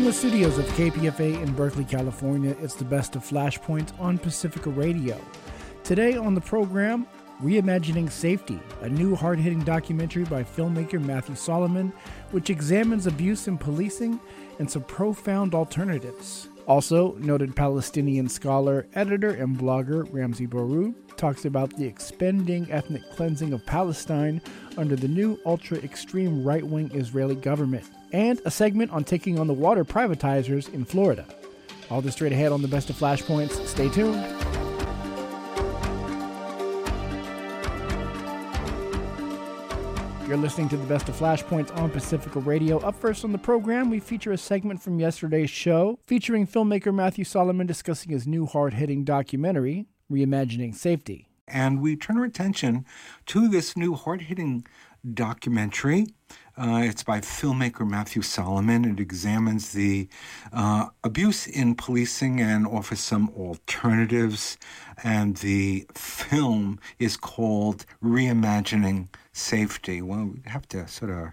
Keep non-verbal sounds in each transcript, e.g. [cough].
From the studios of KPFA in Berkeley, California, it's the best of Flashpoints on Pacifica Radio. Today on the program, Reimagining Safety, a new hard hitting documentary by filmmaker Matthew Solomon, which examines abuse in policing and some profound alternatives. Also, noted Palestinian scholar, editor, and blogger Ramzy Baroud talks about the expending ethnic cleansing of Palestine under the new ultra extreme right wing Israeli government and a segment on taking on the water privatizers in Florida. All this straight ahead on the best of Flashpoints. Stay tuned. You're listening to the best of Flashpoints on Pacifica Radio. Up first on the program, we feature a segment from yesterday's show featuring filmmaker Matthew Solomon discussing his new hard hitting documentary, Reimagining Safety. And we turn our attention to this new hard hitting documentary uh, it's by filmmaker Matthew Solomon. It examines the uh, abuse in policing and offers some alternatives. And the film is called Reimagining Safety. Well, we have to sort of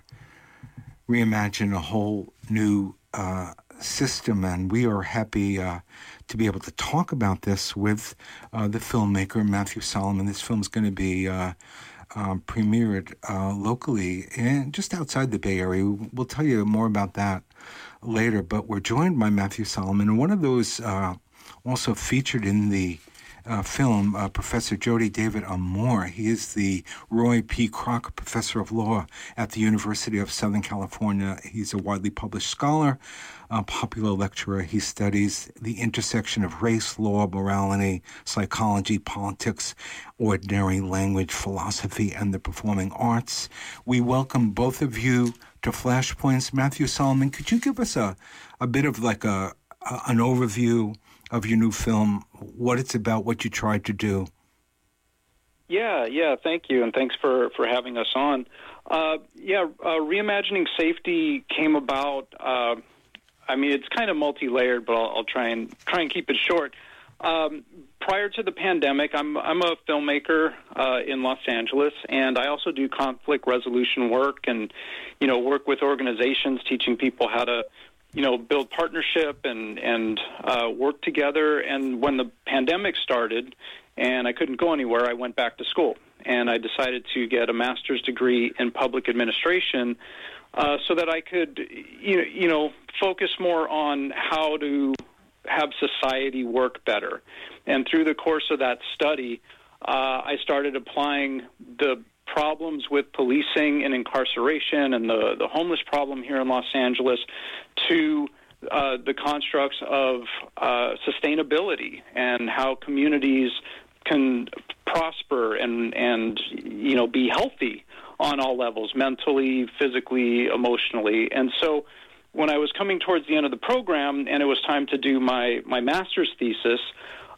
reimagine a whole new uh, system, and we are happy uh, to be able to talk about this with uh, the filmmaker Matthew Solomon. This film is going to be uh, um, premiered uh, locally and just outside the Bay Area. We'll tell you more about that later. But we're joined by Matthew Solomon, and one of those uh, also featured in the uh, film, uh, Professor Jody David Armour. He is the Roy P. Crocker Professor of Law at the University of Southern California. He's a widely published scholar, a popular lecturer. He studies the intersection of race, law, morality, psychology, politics, ordinary language, philosophy, and the performing arts. We welcome both of you to Flashpoints. Matthew Solomon, could you give us a, a bit of like a, a an overview? Of your new film, what it's about, what you tried to do. Yeah, yeah, thank you, and thanks for, for having us on. Uh, yeah, uh, reimagining safety came about. Uh, I mean, it's kind of multi-layered, but I'll, I'll, try and try and keep it short. Um, prior to the pandemic, I'm I'm a filmmaker uh, in Los Angeles, and I also do conflict resolution work, and you know, work with organizations teaching people how to you know, build partnership and and uh, work together. And when the pandemic started, and I couldn't go anywhere, I went back to school, and I decided to get a master's degree in public administration, uh, so that I could, you know, you know, focus more on how to have society work better. And through the course of that study, uh, I started applying the problems with policing and incarceration and the, the homeless problem here in Los Angeles to uh, the constructs of uh, sustainability and how communities can prosper and, and you know be healthy on all levels mentally physically emotionally. And so when I was coming towards the end of the program and it was time to do my, my master's thesis,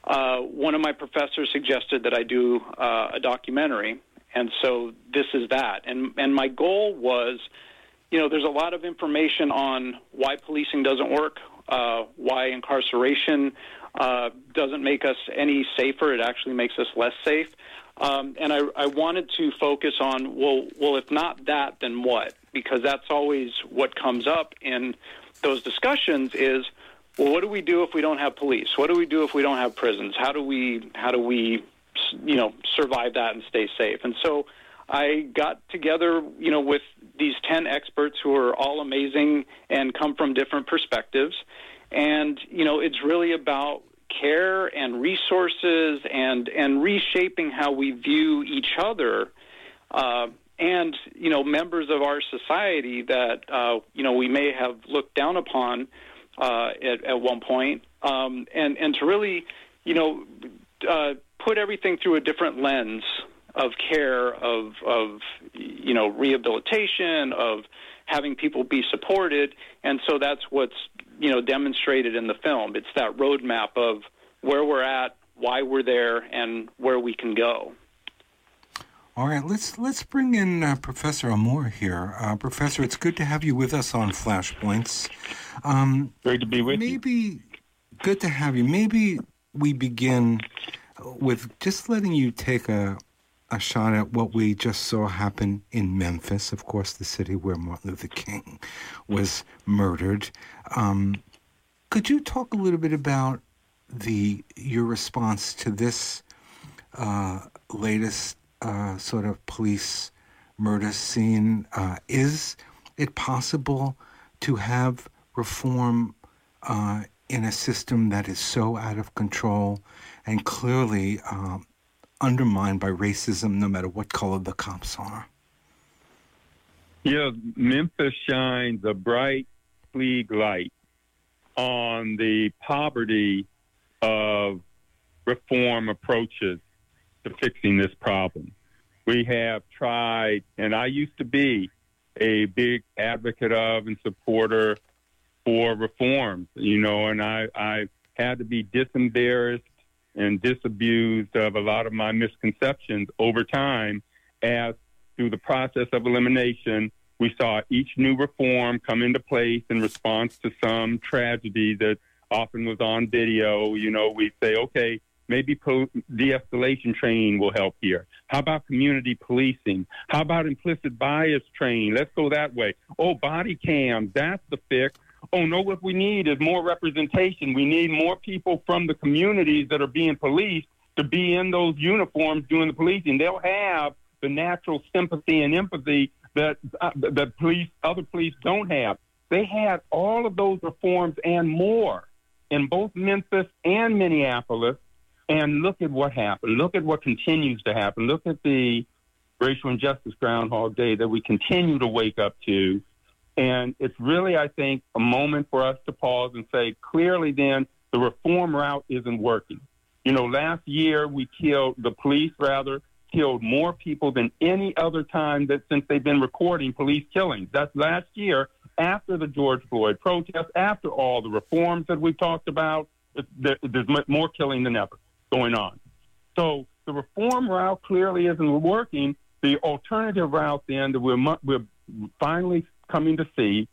uh, one of my professors suggested that I do uh, a documentary and so this is that. And and my goal was, you know, there's a lot of information on why policing doesn't work, uh, why incarceration uh, doesn't make us any safer. It actually makes us less safe. Um, and I, I wanted to focus on well, well, if not that, then what? Because that's always what comes up in those discussions. Is well, what do we do if we don't have police? What do we do if we don't have prisons? How do we how do we you know survive that and stay safe. And so I got together, you know, with these 10 experts who are all amazing and come from different perspectives. And, you know, it's really about care and resources and, and reshaping how we view each other uh, and, you know, members of our society that, uh, you know, we may have looked down upon uh, at, at one point. Um, and, and to really, you know, uh, put everything through a different lens of care, of of you know rehabilitation, of having people be supported, and so that's what's you know demonstrated in the film. It's that roadmap of where we're at, why we're there, and where we can go. All right, let's let's bring in uh, Professor Armour here. Uh, Professor, it's good to have you with us on Flashpoints. Um, Great to be with maybe, you. Maybe good to have you. Maybe we begin with just letting you take a a shot at what we just saw happen in Memphis, of course, the city where Martin Luther King was murdered. Um, could you talk a little bit about the your response to this uh, latest uh, sort of police murder scene? Uh, is it possible to have reform uh, in a system that is so out of control and clearly um, undermined by racism, no matter what color the cops are. Yeah, Memphis shines a bright Klieg light on the poverty of reform approaches to fixing this problem. We have tried, and I used to be a big advocate of and supporter for reforms, you know, and I, I had to be disembarrassed and disabused of a lot of my misconceptions over time as through the process of elimination, we saw each new reform come into place in response to some tragedy that often was on video. You know, we say, okay, maybe de-escalation training will help here. How about community policing? How about implicit bias training? Let's go that way. Oh, body cam, that's the fix oh no, what we need is more representation. We need more people from the communities that are being policed to be in those uniforms doing the policing. They'll have the natural sympathy and empathy that uh, that police other police don't have. They had all of those reforms and more in both Memphis and Minneapolis. And look at what happened. Look at what continues to happen. Look at the racial injustice Groundhog Day that we continue to wake up to and it's really, I think, a moment for us to pause and say, clearly, then the reform route isn't working. You know, last year we killed, the police rather, killed more people than any other time that since they've been recording police killings. That's last year after the George Floyd protest, after all the reforms that we've talked about. There's more killing than ever going on. So the reform route clearly isn't working. The alternative route, then, that we're, we're finally coming to see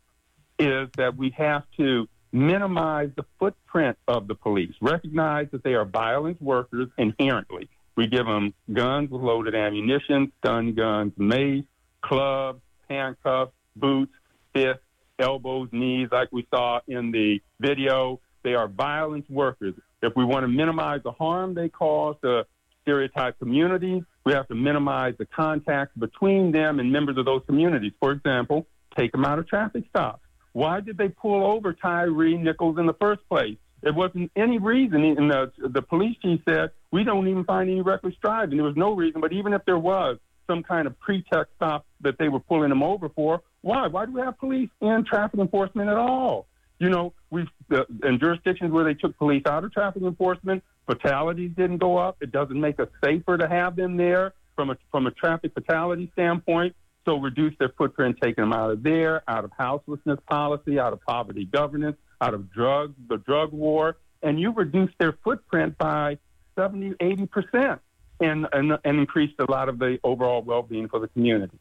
is that we have to minimize the footprint of the police, recognize that they are violence workers inherently. We give them guns with loaded ammunition, stun guns, mace, clubs, handcuffs, boots, fists, elbows, knees, like we saw in the video. They are violence workers. If we want to minimize the harm they cause to stereotype communities, we have to minimize the contact between them and members of those communities. For example, take them out of traffic stops. Why did they pull over Tyre Nichols in the first place? It wasn't any reason. And the, the police chief said, we don't even find any reckless driving. There was no reason. But even if there was some kind of pretext stop that they were pulling them over for, why? Why do we have police and traffic enforcement at all? You know, we've uh, in jurisdictions where they took police out of traffic enforcement, fatalities didn't go up. It doesn't make us safer to have them there from a from a traffic fatality standpoint. So reduce their footprint, taking them out of there, out of houselessness policy, out of poverty governance, out of drugs, the drug war, and you reduce their footprint by 70, 80% and, and, and increased a lot of the overall well-being for the community.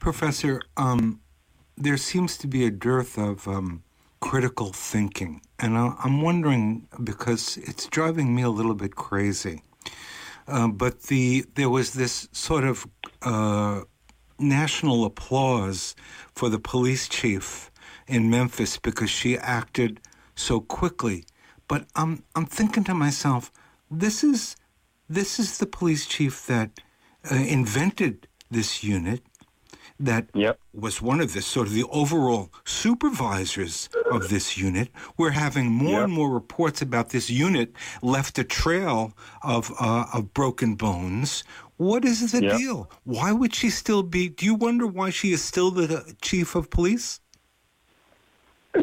Professor, um, there seems to be a dearth of um, critical thinking, and I, am wondering because it's driving me a little bit crazy. Uh, but the there was this sort of uh, national applause for the police chief in Memphis because she acted so quickly. But I'm I'm thinking to myself, this is this is the police chief that uh, invented this unit that yep. was one of the sort of the overall supervisors of this unit. We're having more yep. and more reports about this unit left a trail of uh, of broken bones. What is the yep. deal? Why would she still be? Do you wonder why she is still the chief of police?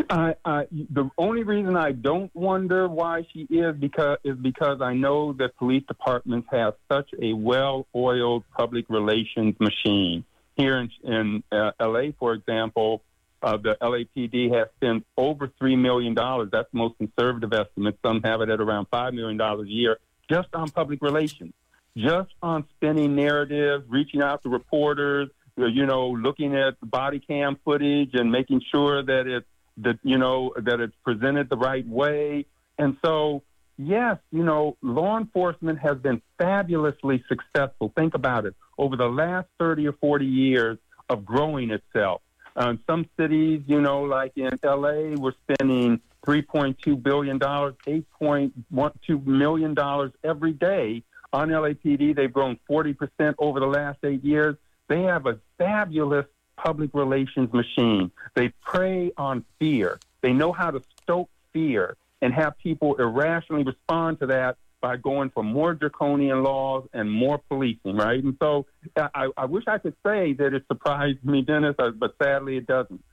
I, I, the only reason I don't wonder why she is because is because I know that police departments have such a well-oiled public relations machine. Here in, in uh, LA, for example, uh, the LAPD has spent over $3 million. That's the most conservative estimate. Some have it at around $5 million a year just on public relations, just on spinning narratives, reaching out to reporters, uh, you know, looking at the body cam footage and making sure that it's, that, you know, that it's presented the right way. And so yes, you know, law enforcement has been fabulously successful. Think about it. Over the last 30 or 40 years of growing itself. Um, some cities, you know, like in LA, we're spending $3.2 billion, $8.12 million every day on LAPD. They've grown 40% over the last eight years. They have a fabulous public relations machine. They prey on fear. They know how to stoke fear and have people irrationally respond to that by going for more draconian laws and more policing, right? And so I, I wish I could say that it surprised me, Dennis, but sadly it doesn't.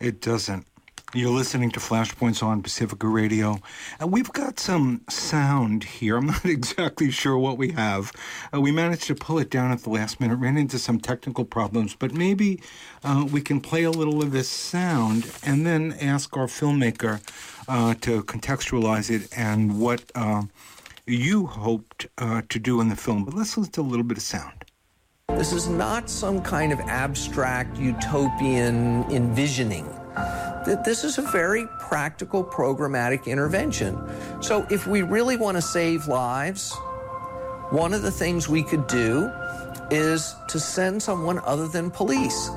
It doesn't. You're listening to Flashpoints on Pacifica Radio. And we've got some sound here. I'm [laughs] not exactly sure what we have. Uh, we managed to pull it down at the last minute, ran into some technical problems, but maybe uh, we can play a little of this sound and then ask our filmmaker uh, to contextualize it and what uh, you hoped uh, to do in the film. But let's listen to a little bit of sound. This is not some kind of abstract utopian envisioning this is a very practical programmatic intervention. So if we really want to save lives, one of the things we could do is to send someone other than police,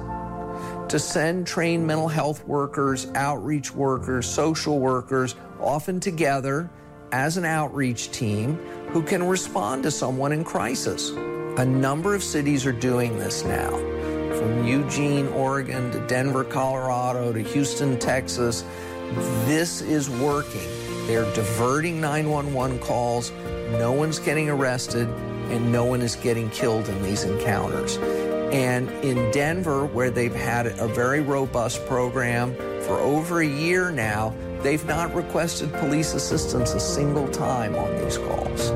to send trained mental health workers, outreach workers, social workers, often together as an outreach team who can respond to someone in crisis. A number of cities are doing this now from Eugene, Oregon to Denver, Colorado to Houston, Texas. This is working. They're diverting 911 calls. No one's getting arrested and no one is getting killed in these encounters. And in Denver, where they've had a very robust program for over a year now, they've not requested police assistance a single time on these calls.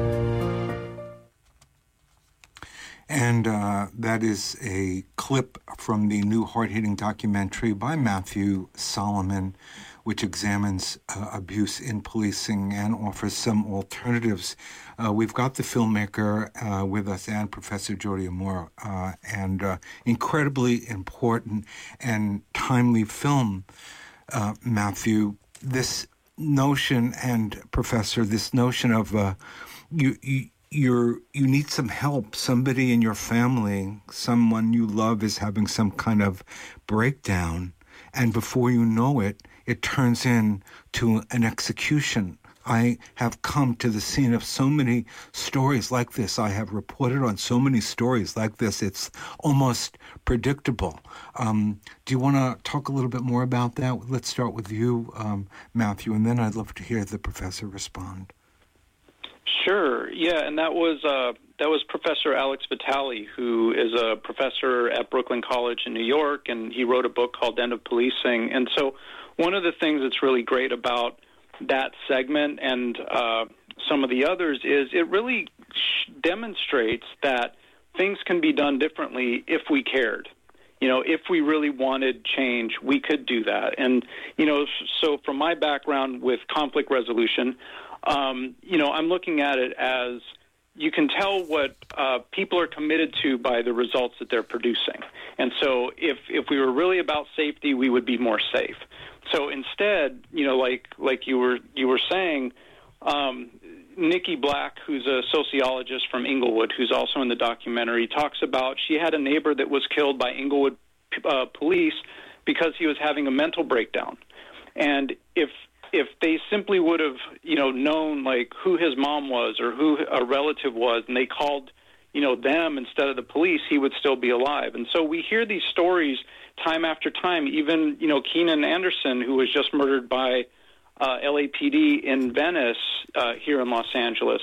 And uh, that is a clip from the new hard hitting documentary by Matthew Solomon, which examines uh, abuse in policing and offers some alternatives. Uh, we've got the filmmaker uh, with us and Professor Jody Armour, uh, and uh, incredibly important and timely film, Matthew. This notion, and Professor, this notion of you, you you're you need some help. Somebody in your family someone you love is having some kind of breakdown. And before you know it it turns into an execution. I have come to the scene of so many stories like this. I have reported on so many stories like this. It's almost predictable. Um, do you want to talk a little bit more about that? Let's start with you um, matthew and then i'd love to hear the professor respond Sure. Yeah, and that was uh, that was Professor Alex Vitale, who is a professor at Brooklyn College in New York, and he wrote a book called End of Policing. And so, one of the things that's really great about that segment and uh, some of the others is it really sh- demonstrates that things can be done differently if we cared. You know, if we really wanted change, we could do that. And you know, so from my background with conflict resolution, um, you know, I'm looking at it as you can tell what uh, people are committed to by the results that they're producing. And so, if if we were really about safety, we would be more safe. So instead, you know, like like you were you were saying, um, Nikki Black, who's a sociologist from Inglewood, who's also in the documentary, talks about she had a neighbor that was killed by Inglewood uh, police because he was having a mental breakdown. And if if they simply would have, you know, known like who his mom was or who a relative was, and they called, you know, them instead of the police, he would still be alive. And so we hear these stories time after time. Even, you know, Keenan Anderson, who was just murdered by uh, LAPD in Venice uh, here in Los Angeles.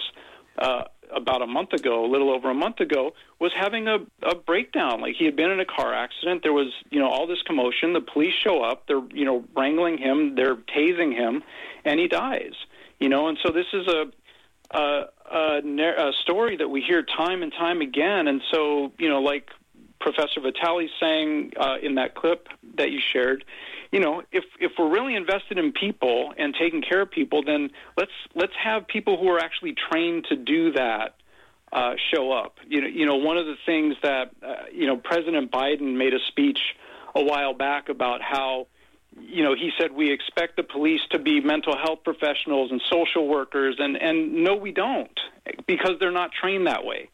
Uh, about a month ago, a little over a month ago, was having a, a breakdown. Like he had been in a car accident. There was, you know, all this commotion. The police show up. They're, you know, wrangling him. They're tasing him, and he dies. You know, and so this is a a, a, a story that we hear time and time again. And so, you know, like Professor Vitale saying uh, in that clip that you shared, you know, if if we're really invested in people and taking care of people, then let's let's have people who are actually trained to do that uh, show up. You know, you know, one of the things that uh, you know President Biden made a speech a while back about how you know, he said we expect the police to be mental health professionals and social workers, and and no, we don't, because they're not trained that way.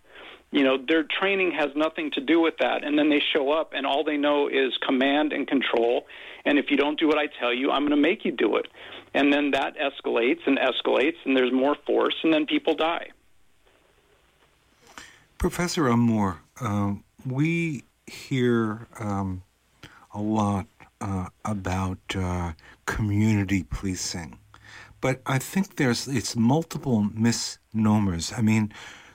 You know, their training has nothing to do with that, and then they show up, and all they know is command and control. And if you don't do what I tell you, I'm going to make you do it, and then that escalates and escalates, and there's more force, and then people die. Professor Armour, uh, we hear um, a lot uh, about uh, community policing, but I think there's it's multiple misnomers. I mean,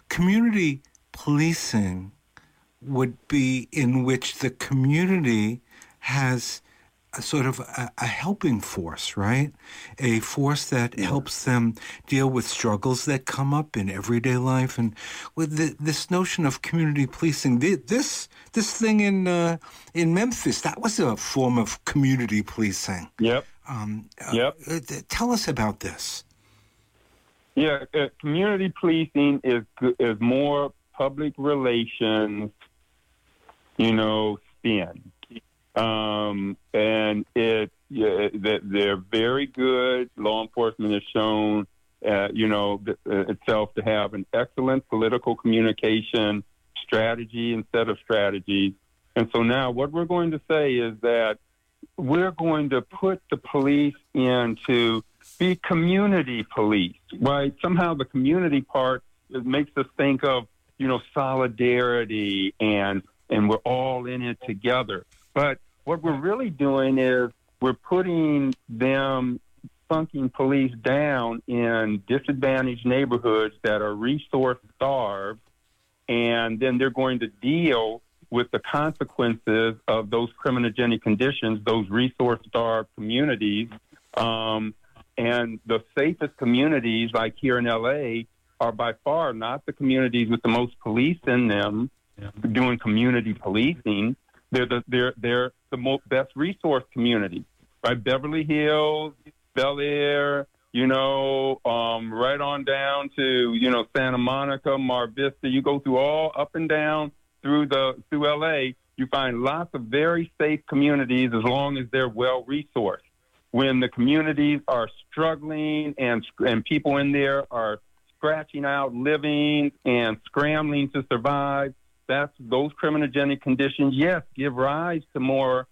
community policing would be in which the community has a sort of a, a, helping force, right? A force that yeah. helps them deal with struggles that come up in everyday life, and with the, this notion of community policing. This this thing in uh, in Memphis that was a form of community policing. Yep. Um, uh, yep. Uh, tell us about this. Yeah, uh, community policing is is more public relations, you know, spin um, and it yeah, they're very good. Law enforcement has shown, uh, you know, uh, itself to have an excellent political communication strategy instead of strategies. And so now, what we're going to say is that we're going to put the police in to be community police, right? Somehow, the community part makes us think of, you know, solidarity and and we're all in it together. But what we're really doing is we're putting them funking police down in disadvantaged neighborhoods that are resource starved, and then they're going to deal with the consequences of those criminogenic conditions, those resource starved communities. Um, and the safest communities, like here in LA, are by far not the communities with the most police in them yeah. doing community policing. They're the they're they're the most, best resource community, right? Beverly Hills, Bel Air, you know, um, right on down to you know Santa Monica, Mar Vista. You go through all up and down through the through LA. You find lots of very safe communities as long as they're well resourced. When the communities are struggling and and people in there are scratching out living and scrambling to survive, that's those criminogenic conditions, yes, give rise to more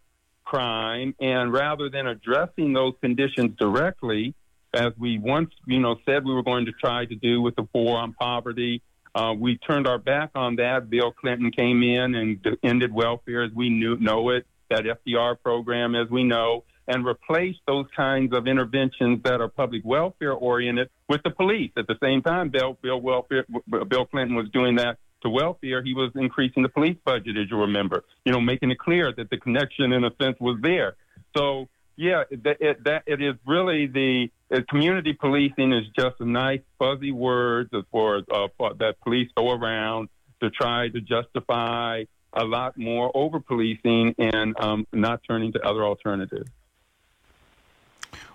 crime. And rather than addressing those conditions directly, as we once, you know, said we were going to try to do with the war on poverty, uh, we turned our back on that. Bill Clinton came in and ended welfare as we knew know it, that FDR program as we know, and replace those kinds of interventions that are public welfare oriented with the police. At the same time, Bill, Bill, welfare, Bill Clinton was doing that to welfare, he was increasing the police budget, as you remember, you know, making it clear that the connection, in a sense, was there. So, yeah, that it, that, it is really the uh, community policing is just a nice, fuzzy word for, uh, for that police go around to try to justify a lot more over policing and um, not turning to other alternatives.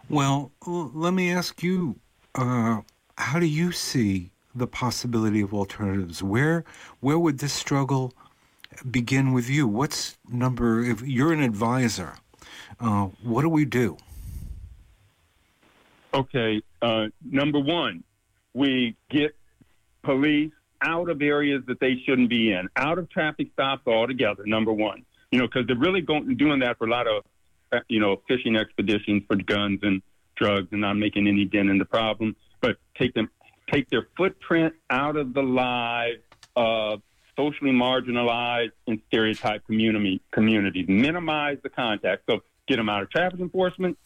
Well, let me ask you uh, how do you see the possibility of alternatives. Where where would this struggle begin with you? What's number? If you're an advisor, uh, what do we do? Okay, uh, number one, we get police out of areas that they shouldn't be in, out of traffic stops altogether. Number one, you know, because they're really going doing that for a lot of, you know, fishing expeditions for guns and drugs and not making any dent in the problem. But take them take their footprint out of the lives of socially marginalized and stereotyped community, communities. Minimize the contact. So get them out of traffic enforcement,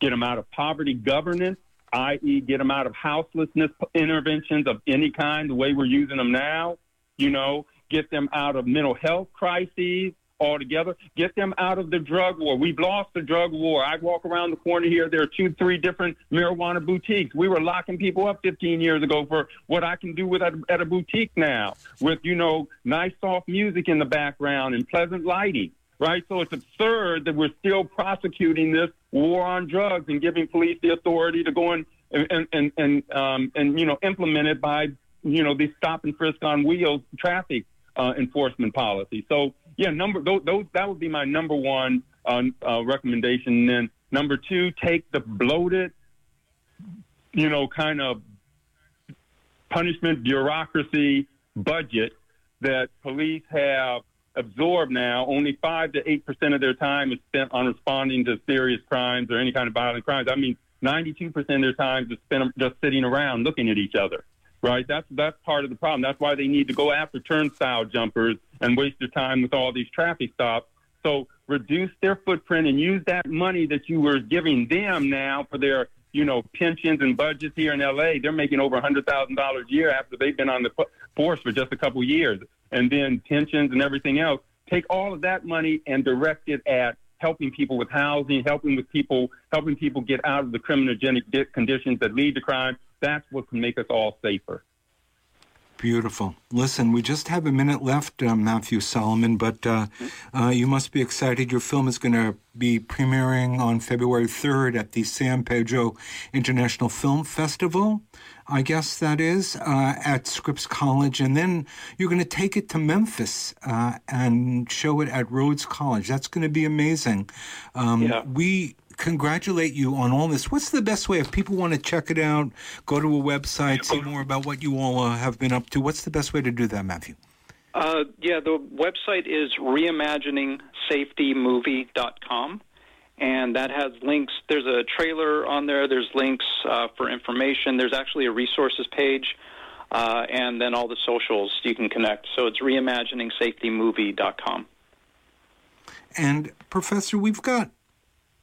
get them out of poverty governance, i.e., get them out of houselessness interventions of any kind, the way we're using them now. You know, get them out of mental health crises, altogether. Get them out of the drug war. We've lost the drug war. I walk around the corner here. There are two, three different marijuana boutiques. We were locking people up 15 years ago for what I can do with at, at a boutique now, with you know nice soft music in the background and pleasant lighting. Right, so it's absurd that we're still prosecuting this war on drugs and giving police the authority to go and and and and, um, and you know implement it by you know the stop and frisk on wheels traffic uh, enforcement policy. So yeah, number those, those that would be my number one uh, uh, recommendation. And then Number two, take the bloated, you know, kind of punishment bureaucracy budget that police have absorbed now. Only five to eight percent of their time is spent on responding to serious crimes or any kind of violent crimes. I mean, 92% of their time is spent just sitting around looking at each other. Right? That's that's part of the problem. That's why they need to go after turnstile jumpers and waste their time with all these traffic stops. So reduce their footprint and use that money that you were giving them now for their you know, pensions and budgets here in LA, they're making over $100,000 a year after they've been on the force for just a couple of years. And then pensions and everything else. Take all of that money and direct it at helping people with housing, helping with people, helping people get out of the criminogenic conditions that lead to crime. That's what can make us all safer. Beautiful. Listen, we just have a minute left, uh, Matthew Solomon, but uh, uh, you must be excited. Your film is going to be premiering on February 3rd at the San Pedro International Film Festival. I guess that is uh, at Scripps College, and then you're going to take it to Memphis uh, and show it at Rhodes College. That's going to be amazing. Um, yeah. We congratulate you on all this. What's the best way if people want to check it out, go to a website, see more about what you all uh, have been up to? What's the best way to do that, Matthew? Uh, yeah, the website is reimaginingsafetymovie.com, and that has links. There's a trailer on there. There's links uh, for information. There's actually a resources page, uh, and then all the socials you can connect. So it's reimaginingsafetymovie.com. And Professor, we've got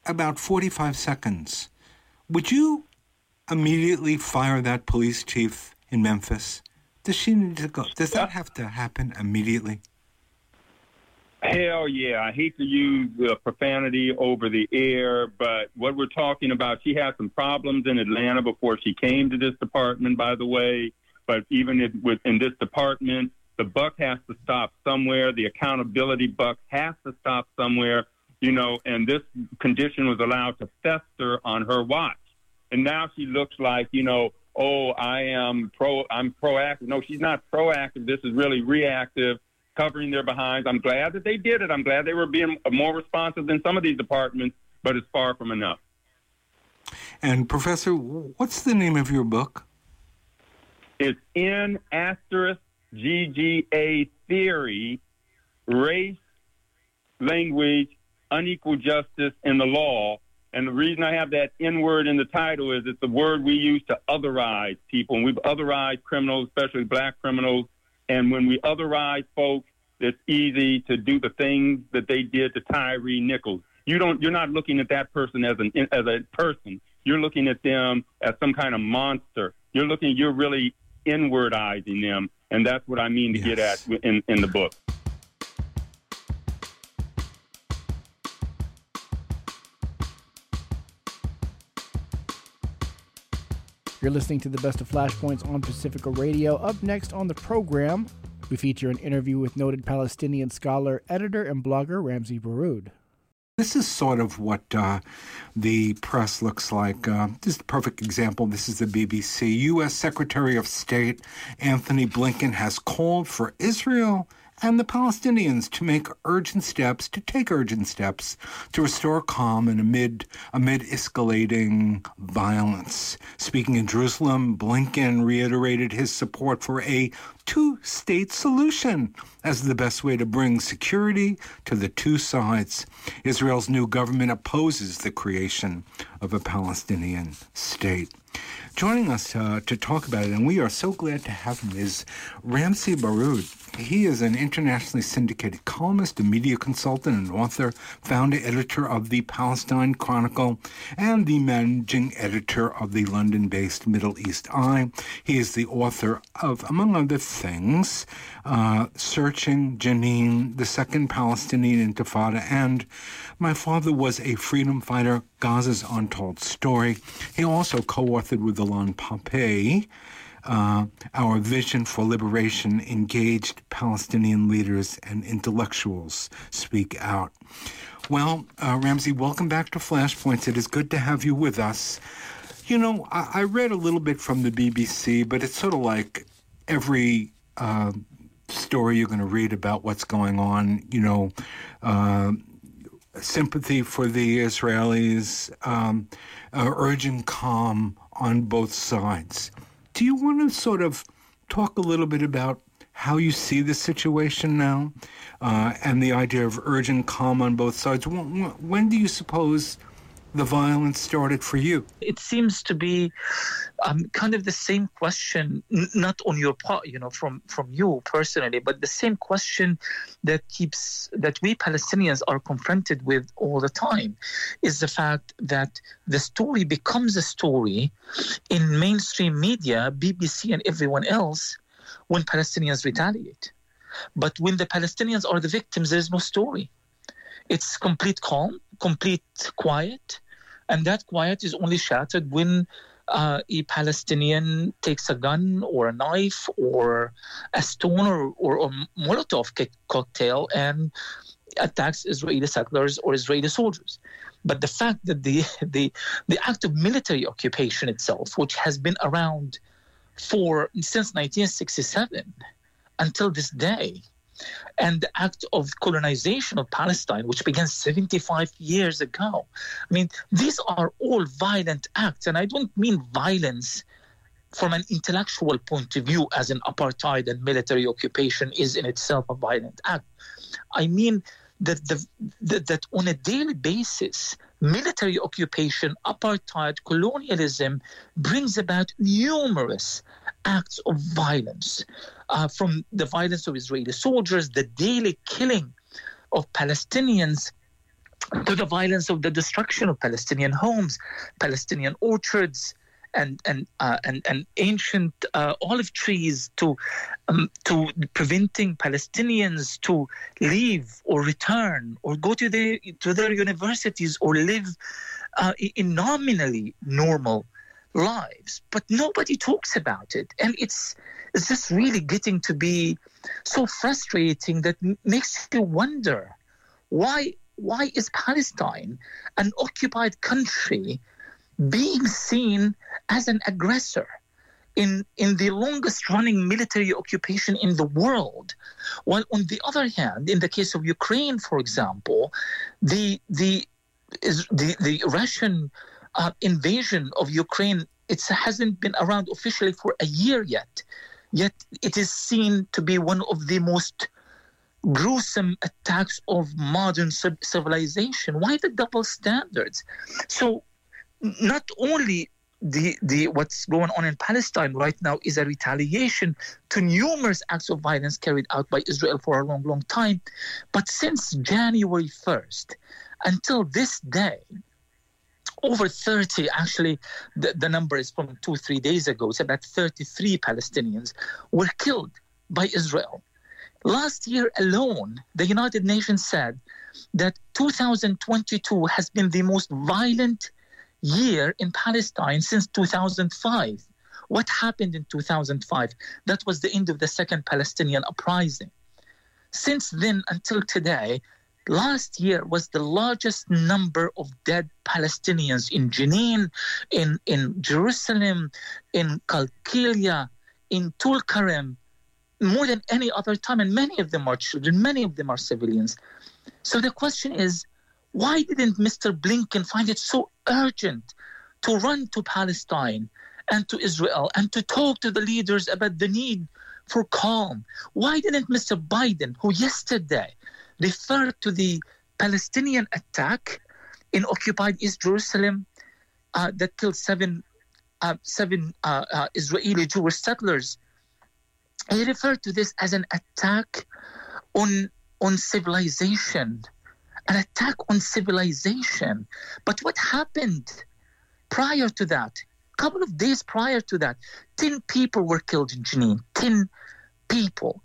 about 45 seconds. Would you immediately fire that police chief in Memphis? Does she need to go? Does that have to happen immediately? Hell yeah. I hate to use uh, profanity over the air, but what we're talking about, she had some problems in Atlanta before she came to this department, by the way. But even if, in this department, the buck has to stop somewhere. The accountability buck has to stop somewhere you know, and this condition was allowed to fester on her watch. And now she looks like, you know, oh, I am pro, I'm proactive. No, she's not proactive. This is really reactive, covering their behinds. I'm glad that they did it. I'm glad they were being more responsive than some of these departments, but it's far from enough. And Professor, what's the name of your book? It's in asterisk GGA theory, race, language, unequal justice in the law. And the reason I have that N word in the title is it's the word we use to otherize people. And we've otherized criminals, especially black criminals. And when we otherize folks, it's easy to do the things that they did to Tyre Nichols. You don't. You're not looking at that person as an as a person. You're looking at them as some kind of monster. You're looking. You're really inwardizing them, and that's what I mean to yes. get at in in the book. You're listening to the best of Flashpoints on Pacifica Radio. Up next on the program, we feature an interview with noted Palestinian scholar, editor, and blogger Ramzy Baroud. This is sort of what uh, the press looks like. Uh, this is the perfect example. This is the BBC. U.S. Secretary of State Antony Blinken has called for Israel and the Palestinians to make urgent steps, to take urgent steps to restore calm and amid amid escalating violence. Speaking in Jerusalem, Blinken reiterated his support for a two-state solution as the best way to bring security to the two sides. Israel's new government opposes the creation of a Palestinian state. Joining us uh, to talk about it, and we are so glad to have him, is Ramzy Baroud. He is an internationally syndicated columnist, a media consultant, and author, founder editor of the Palestine Chronicle, and the managing editor of the London based Middle East Eye. He is the author of, among other things, uh, Searching Jenin, The Second Palestinian Intifada, and My Father Was a Freedom Fighter, Gaza's Untold Story. He also co authored with Ilan Pappé uh, our vision for liberation, engaged Palestinian leaders and intellectuals speak out. Well, uh, Ramzy, welcome back to Flashpoints. It is good to have you with us. You know, I, I read a little bit from the BBC, but it's sort of like every uh, story you're going to read about what's going on, you know, uh, sympathy for the Israelis, um, uh, calm on both sides. Do you want to sort of talk a little bit about how you see the situation now uh, and the idea of urgent calm on both sides? When, when do you suppose the violence started for you? It seems to be um, kind of the same question, n- not on your part, you know, from from you personally, but the same question that keeps that we Palestinians are confronted with all the time is the fact that the story becomes a story in mainstream media, BBC and everyone else, when Palestinians retaliate. But when the Palestinians are the victims, there is no story. It's complete calm, complete quiet, and that quiet is only shattered when uh, a Palestinian takes a gun or a knife or a stone or, or, Molotov cocktail and attacks Israeli settlers or Israeli soldiers. But the fact that the, [laughs] the, the act of military occupation itself, which has been around for since 1967 until this day, and the act of colonization of Palestine, which began 75 years ago. I mean, these are all violent acts, and I don't mean violence from an intellectual point of view, as an apartheid and military occupation is in itself a violent act. I mean that, the, that, that on a daily basis, military occupation, apartheid, colonialism brings about numerous acts of violence, uh, from the violence of Israeli soldiers, the daily killing of Palestinians, to the violence of the destruction of Palestinian homes, Palestinian orchards, and and uh, and, and ancient uh, olive trees to um, to preventing Palestinians to leave or return or go to their to their universities or live uh, in nominally normal lives, but nobody talks about it, and it's it's just really getting to be so frustrating that makes you wonder why why is Palestine, an occupied country, being seen as an aggressor? in, in the longest running military occupation in the world. While on the other hand, in the case of Ukraine, for example, the the the, the Russian uh, invasion of Ukraine it hasn't been around officially for a year yet. Yet it is seen to be one of the most gruesome attacks of modern civilization. Why the double standards? So, not only the, the what's going on in Palestine right now is a retaliation to numerous acts of violence carried out by Israel for a long, long time, but since January 1st until this day, over 30, actually, the, the number is from two, three days ago. It's about 33 Palestinians were killed by Israel. Last year alone, the United Nations said that 2022 has been the most violent year in Palestine since 2005. What happened in 2005? That was the end of the second Palestinian uprising. Since then until today, last year was the largest number of dead Palestinians in Jenin, in, in Jerusalem, in Qalqilia, in Tulkarem, more than any other time. And many of them are children, many of them are civilians. So the question is why didn't Mr. Blinken find it so urgent to run to Palestine and to Israel and to talk to the leaders about the need for calm? Why didn't Mr. Biden, who yesterday referred to the Palestinian attack in occupied East Jerusalem uh, that killed seven, uh, seven uh, uh, Israeli Jewish settlers. He referred to this as an attack on, on civilization, an attack on civilization. But what happened prior to that? A couple of days prior to that, 10 people were killed in Jenin. 10 people,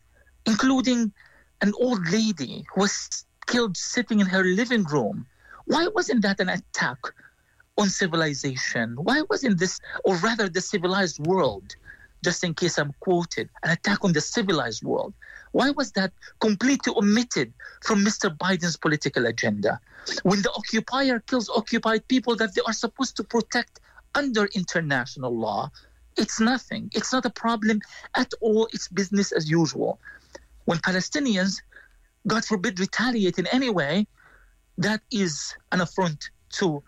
including an old lady who was killed sitting in her living room. Why wasn't that an attack on civilization? Why wasn't this, or rather the civilized world, just in case I'm quoted, an attack on the civilized world? Why was that completely omitted from Mr. Biden's political agenda? When the occupier kills occupied people that they are supposed to protect under international law, it's nothing. It's not a problem at all. It's business as usual when Palestinians, God forbid, retaliate in any way, that is an affront to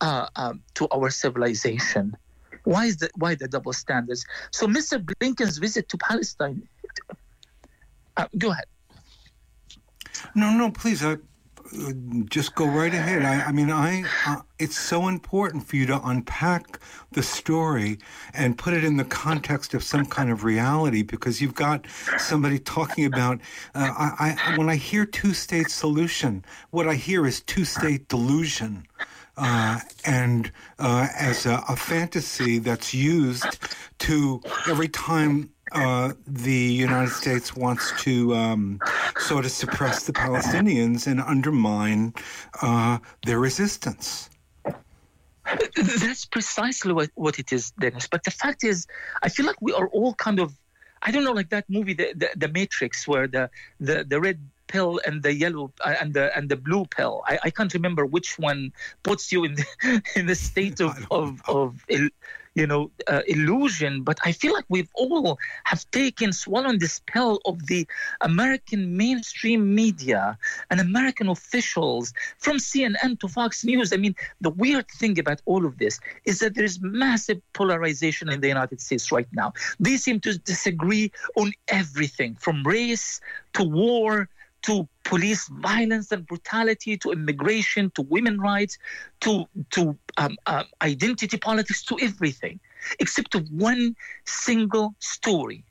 uh, um, to our civilization. Why is the why the double standards? So, Mr. Blinken's visit to Palestine. Uh, go ahead. No, no, please. I, uh, just go right ahead. I, I mean, I. Uh, it's so important for you to unpack the story and put it in the context of some kind of reality because you've got somebody talking about. Uh, I, I, when I hear two-state solution, what I hear is two-state delusion. Uh, and uh, as a, a, fantasy that's used to every time uh, the United States wants to um, sort of suppress the Palestinians and undermine uh, their resistance. That's precisely what, what it is, Dennis. But the fact is, I feel like we are all kind of, I don't know, like that movie, The, the, the Matrix, where the, the, the red pill and the yellow uh, and the and the blue pill. I, I can't remember which one puts you in the, [laughs] in the state of of, of you know uh, illusion but i feel like we've all have taken swallowed the spell of the american mainstream media and american officials from cnn to fox news. I mean the weird thing about all of this is that there is massive polarization in the united states right now. They seem to disagree on everything from race to war to police violence and brutality, to immigration, to women rights, to to um, uh, identity politics, to everything, except to one single story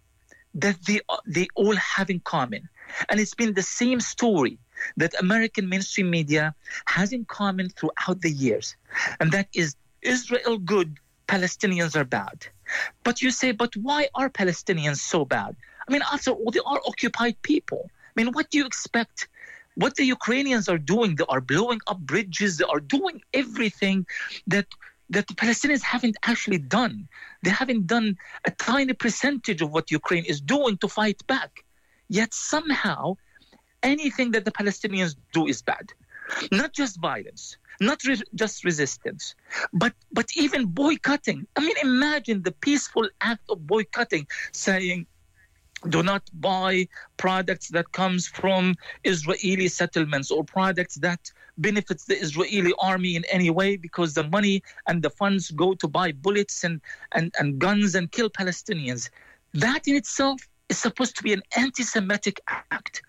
that they they all have in common, and it's been the same story that American mainstream media has in common throughout the years, and that is Israel good, Palestinians are bad. But you say, but why are Palestinians so bad? I mean, after all, they are occupied people. I mean, what do you expect? What the Ukrainians are doing, they are blowing up bridges, they are doing everything that that the Palestinians haven't actually done. They haven't done a tiny percentage of what Ukraine is doing to fight back. Yet somehow, anything that the Palestinians do is bad. Not just violence, not re- just resistance, but but even boycotting. I mean, imagine the peaceful act of boycotting, saying do not buy products that comes from Israeli settlements or products that benefits the Israeli army in any way because the money and the funds go to buy bullets and, and, and guns and kill Palestinians. That in itself is supposed to be an anti-Semitic act.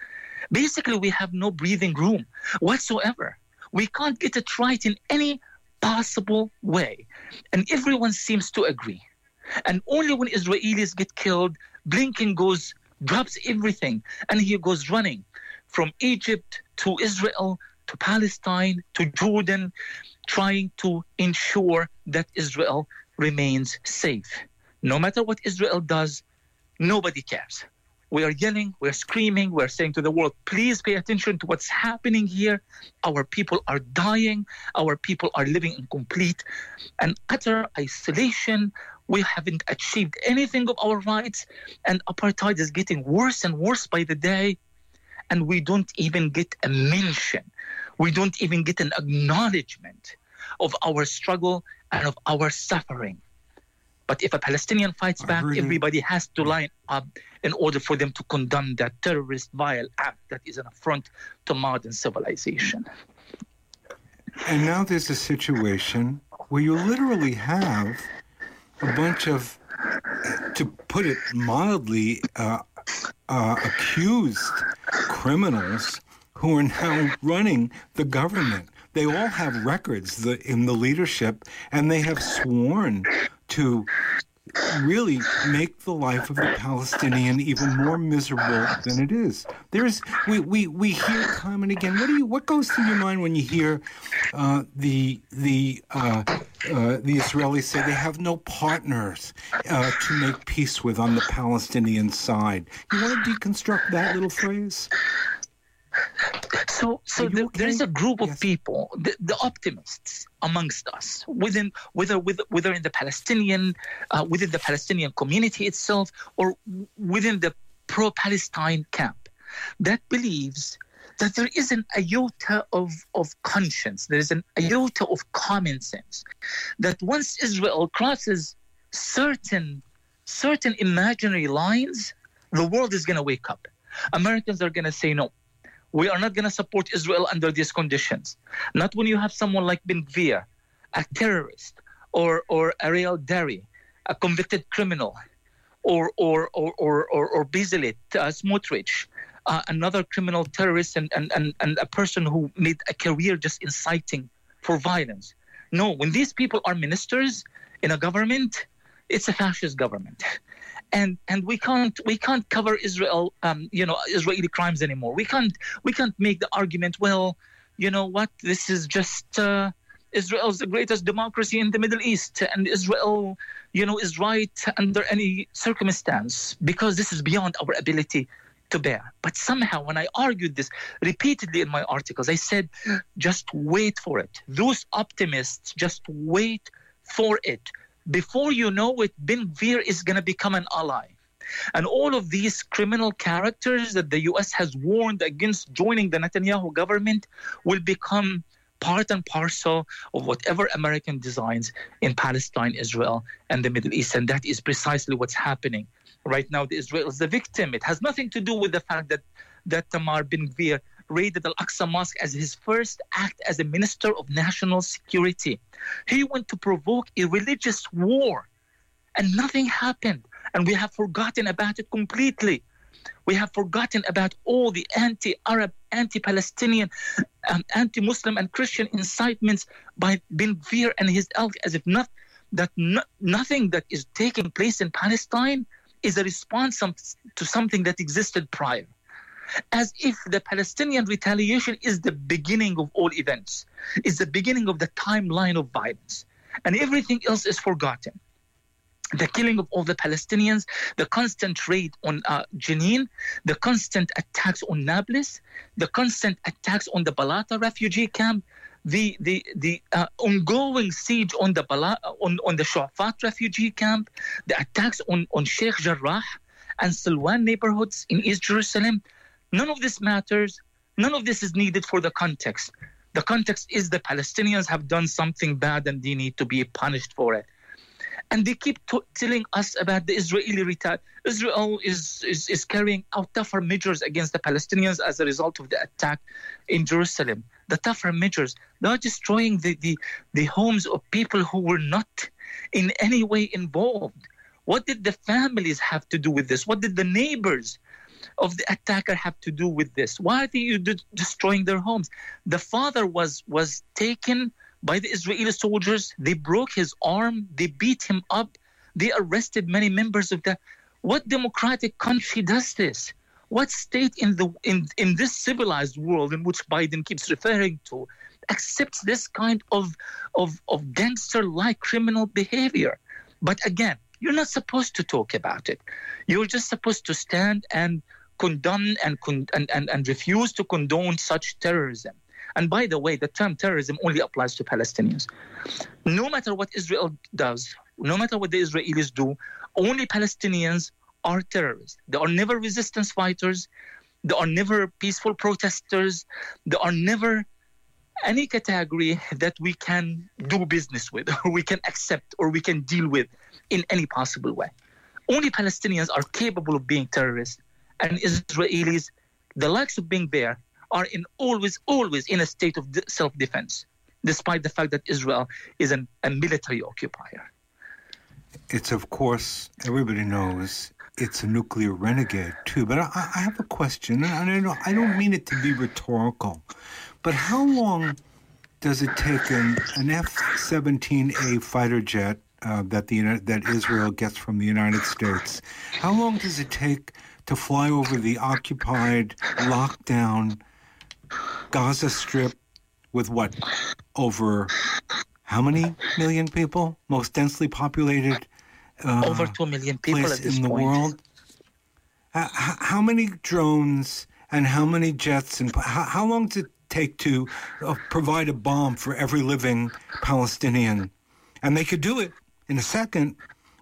Basically, we have no breathing room whatsoever. We can't get it right in any possible way. And everyone seems to agree. And only when Israelis get killed, Blinken goes, drops everything, and he goes running from Egypt to Israel to Palestine to Jordan, trying to ensure that Israel remains safe. No matter what Israel does, nobody cares. We are yelling, we're screaming, we're saying to the world, please pay attention to what's happening here. Our people are dying, our people are living in complete and utter isolation. We haven't achieved anything of our rights, and apartheid is getting worse and worse by the day. And we don't even get a mention, we don't even get an acknowledgement of our struggle and of our suffering. But if a Palestinian fights back, everybody has to line up in order for them to condemn that terrorist, vile act that is an affront to modern civilization. And now there's a situation where you literally have a bunch of, to put it mildly, uh, uh, accused criminals who are now running the government. They all have records in the leadership, and they have sworn to really make the life of the Palestinian even more miserable than it is. There's we, we, we hear time and again. What do you what goes through your mind when you hear uh, the the uh, uh, the Israelis say they have no partners uh, to make peace with on the Palestinian side? You want to deconstruct that little phrase? So, so the, okay? there is a group of yes. people, the, the, optimists amongst us, within whether whether in the Palestinian, uh, within the Palestinian community itself, or within the pro-Palestine camp, that believes that there is an iota of, of conscience, there is an iota of common sense, that once Israel crosses certain certain imaginary lines, the world is going to wake up. Americans are going to say no We are not going to support Israel under these conditions. Not when you have someone like Ben Gvir, a terrorist, or, or Ariel Deri, a convicted criminal, or, or, or, or, or, or uh, Smotrich, uh, another criminal terrorist and, and, and, and a person who made a career just inciting for violence. No, when these people are ministers in a government, it's a fascist government. And and we can't we can't cover Israel um, you know Israeli crimes anymore. We can't we can't make the argument well, you know what this is just uh, Israel's the greatest democracy in the Middle East, and Israel, you know, is right under any circumstance because this is beyond our ability to bear. But somehow, when I argued this repeatedly in my articles, I said, just wait for it. Those optimists, just wait for it. Before you know it, Ben Gvir is going to become an ally. And all of these criminal characters that the US has warned against joining the Netanyahu government will become part and parcel of whatever American designs in Palestine, Israel, and the Middle East. And that is precisely what's happening right now. Israel is the victim. It has nothing to do with the fact that, that Tamar Ben Gvir raided Al Aqsa Mosque as his first act as a minister of national security. He went to provoke a religious war, and nothing happened. And we have forgotten about it completely. We have forgotten about all the anti Arab, anti Palestinian, um, anti Muslim, and Christian incitements by Ben Gvir and his ilk, as if not, that no, nothing that is taking place in Palestine is a response to something that existed prior as if the Palestinian retaliation is the beginning of all events, is the beginning of the timeline of violence, and everything else is forgotten. The killing of all the Palestinians, the constant raid on uh, Jenin, the constant attacks on Nablus, the constant attacks on the Balata refugee camp, the the the uh, ongoing siege on the Bala, on on the Shuafat refugee camp, the attacks on on Sheikh Jarrah and Silwan neighborhoods in East Jerusalem, None of this matters. None of this is needed for the context. The context is the Palestinians have done something bad and they need to be punished for it. And they keep t- telling us about the Israeli retaliation. Israel is, is, is carrying out tougher measures against the Palestinians as a result of the attack in Jerusalem. The tougher measures, they are destroying the, the, the homes of people who were not in any way involved. What did the families have to do with this? What did the neighbors of the attacker have to do with this? Why are you de- destroying their homes? The father was was taken by the Israeli soldiers. They broke his arm. They beat him up. They arrested many members of the. What democratic country does this? What state in the in in this civilized world in which Biden keeps referring to accepts this kind of of of gangster-like criminal behavior? But again, you're not supposed to talk about it. You're just supposed to stand and condemn and, con- and, and, and refuse to condone such terrorism. And by the way, the term terrorism only applies to Palestinians. No matter what Israel does, no matter what the Israelis do, only Palestinians are terrorists. They are never resistance fighters. They are never peaceful protesters. They are never any category that we can do business with, or [laughs] we can accept, or we can deal with in any possible way. Only Palestinians are capable of being terrorists, and Israelis, the likes of Ben Gvir, are in always, always in a state of self-defense, despite the fact that Israel is an, a military occupier. It's of course everybody knows it's a nuclear renegade too. But I, I have a question, and I don't, I don't mean it to be rhetorical, but how long does it take an, an F-17A fighter jet uh, that the that Israel gets from the United States? How long does it take to fly over the occupied, lockdown Gaza Strip with what over how many million people? Most densely populated. Uh, over two million people place in the point. world. Uh, how many drones and how many jets and how, how long does it take to uh, provide a bomb for every living Palestinian? And they could do it in a second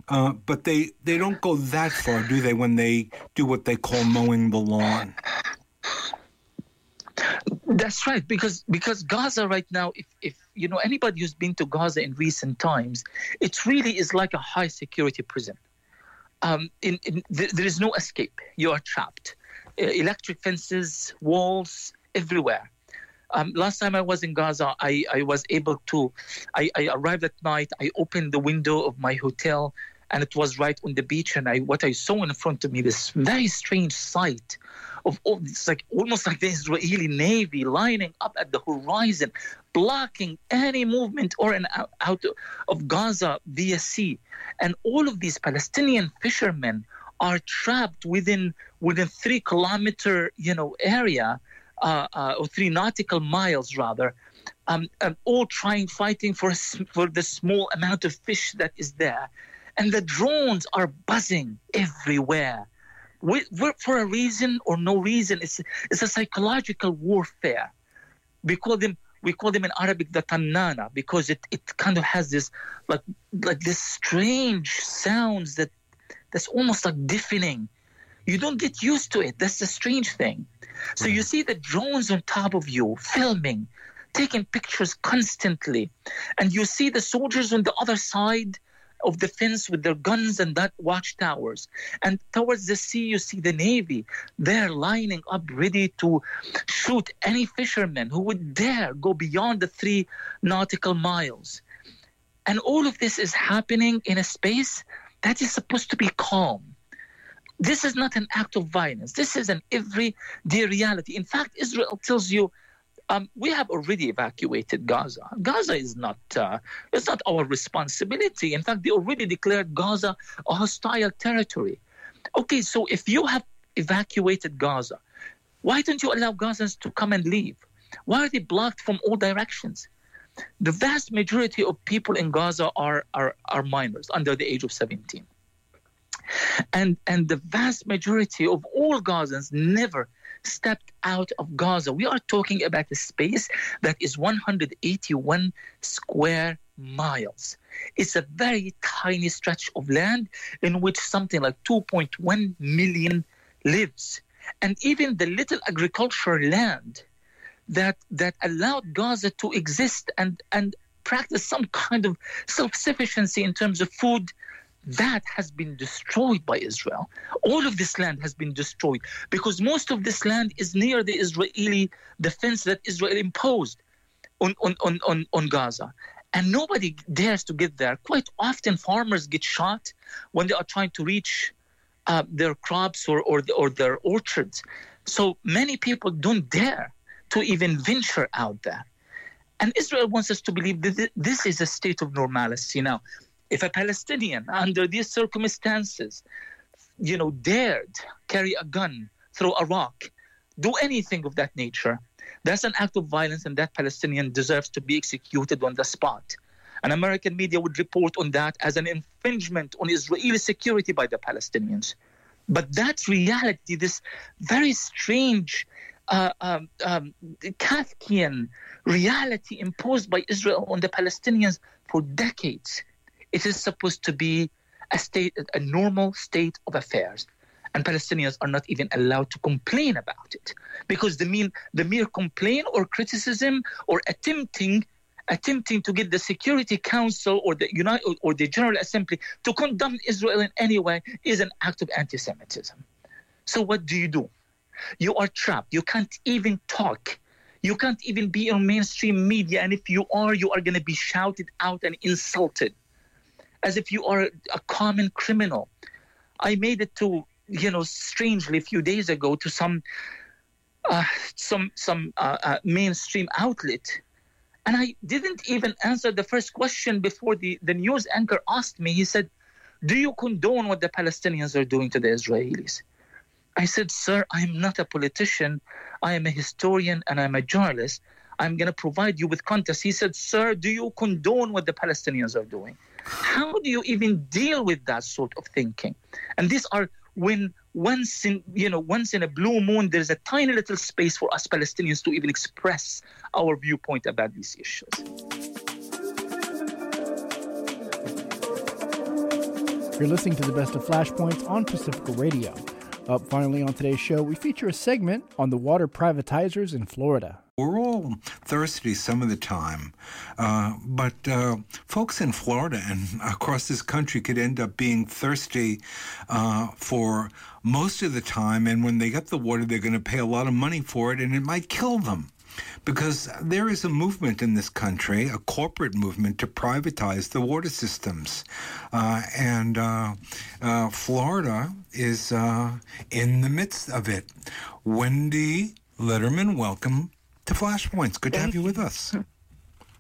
uh, but they, they don't go that far, do they, when they do what they call mowing the lawn? That's right, because because Gaza right now, if, if you know anybody who's been to Gaza in recent times, it really is like a high security prison. Um, in, in, there is no escape. You are trapped. Uh, electric fences, walls, everywhere. Um, last time I was in Gaza, I, I was able to, I, I arrived at night, I opened the window of my hotel, and it was right on the beach. And I, what I saw in front of me, this very strange sight of all, it's like almost like the Israeli Navy lining up at the horizon, blocking any movement or an out, out of Gaza via sea. And all of these Palestinian fishermen are trapped within within three kilometer you know area uh, uh, or three nautical miles rather, um, all trying fighting for for the small amount of fish that is there, and the drones are buzzing everywhere. We, for a reason or no reason, it's it's a psychological warfare. We call them we call them in Arabic the tannana because it, it kind of has this like like this strange sounds that that's almost like deafening. You don't get used to it. That's the strange thing. So you hmm. see the drones on top of you filming, taking pictures constantly, and you see the soldiers on the other side of the fence with their guns and that watchtowers. And towards the sea, you see the Navy. They're lining up ready to shoot any fisherman who would dare go beyond the three nautical miles. And all of this is happening in a space that is supposed to be calm. This is not an act of violence. This is an everyday reality. In fact, Israel tells you, um, we have already evacuated Gaza. Gaza is not uh, it's not our responsibility. In fact, they already declared Gaza a hostile territory. Okay, so if you have evacuated Gaza, why don't you allow Gazans to come and leave? Why are they blocked from all directions? The vast majority of people in Gaza are, are, are minors under the age of 17. And, and the vast majority of all Gazans never stepped out of Gaza. We are talking about a space that is 181 square miles. It's a very tiny stretch of land in which something like 2.1 million lives. And even the little agricultural land that that allowed Gaza to exist and and practice some kind of self-sufficiency in terms of food that has been destroyed by Israel. All of this land has been destroyed because most of this land is near the Israeli defense that Israel imposed on, on, on, on, on Gaza. And nobody dares to get there. Quite often, farmers get shot when they are trying to reach uh, their crops or, or, or their orchards. So many people don't dare to even venture out there. And Israel wants us to believe that this is a state of normalcy. Now, if a Palestinian under these circumstances, you know, dared carry a gun, throw a rock, do anything of that nature, that's an act of violence, and that Palestinian deserves to be executed on the spot. And American media would report on that as an infringement on Israeli security by the Palestinians. But that reality, this very strange, uh, um, um, Kafkian reality imposed by Israel on the Palestinians for decades, it is supposed to be a state, a normal state of affairs. And Palestinians are not even allowed to complain about it because the, mean, the mere complaint or criticism or attempting attempting to get the Security Council or the United or the General Assembly to condemn Israel in any way is an act of anti-Semitism. So what do you do? You are trapped. You can't even talk. You can't even be on mainstream media, and if you are, you are going to be shouted out and insulted as if you are a common criminal. I made it to, you know, strangely a few days ago to some uh, some some uh, uh, mainstream outlet, and I didn't even answer the first question before the, the news anchor asked me. He said, "Do you condone what the Palestinians are doing to the Israelis?" I said, "Sir, I'm not a politician. I am a historian and I'm a journalist. I'm going to provide you with context." He said, "Sir, do you condone what the Palestinians are doing?" How do you even deal with that sort of thinking? And these are when once in you know once in a blue moon there's a tiny little space for us Palestinians to even express our viewpoint about these issues. You're listening to the best of Flashpoints on Pacifica Radio. Up finally on today's show, we feature a segment on the water privatizers in Florida. We're all thirsty some of the time. Uh, but uh, folks in Florida and across this country could end up being thirsty uh, for most of the time. And when they get the water, they're going to pay a lot of money for it, and it might kill them because there is a movement in this country, a corporate movement to privatize the water systems. Uh, and uh, uh, Florida is in the midst of it. Wendy Litterman, welcome to Flashpoints. Good Thank to have you with us. [laughs]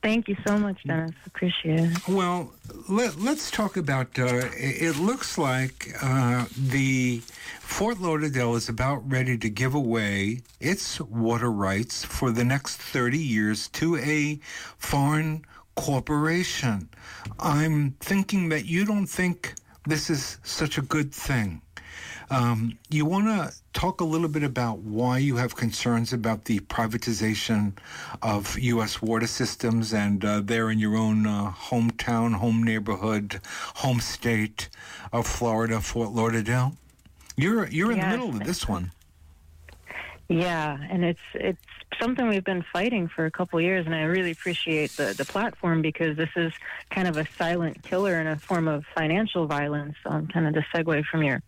Thank you so much, Dennis. Appreciate it. Well, let, us talk about. Uh, it looks like uh, the Fort Lauderdale is about ready to give away its water rights for the next 30 years to a foreign corporation. I'm thinking that you don't think this is such a good thing. Um, you want to talk a little bit about why you have concerns about the privatization of U.S. water systems and uh, there in your own uh, hometown, home neighborhood, home state of Florida, Fort Lauderdale? You're you're in yes. the middle of this one. Yeah, and it's it's something we've been fighting for a couple years, and I really appreciate the the platform because this is kind of a silent killer in a form of financial violence. Um, kind of the segue from your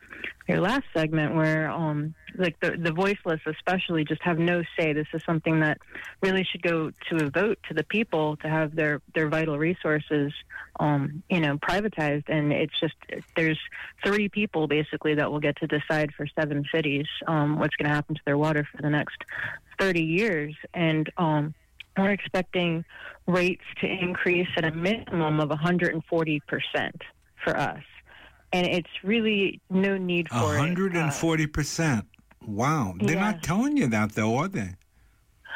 your last segment, where um, like the the voiceless, especially, just have no say. This is something that really should go to a vote to the people to have their their vital resources, um, you know, privatized. And it's just there's three people basically that will get to decide for seven cities um, what's going to happen to their water for the next 30 years, and um, we're expecting rates to increase at a minimum of 140 percent for us and it's really no need for 140 percent. Wow, they're not telling you that though, are they?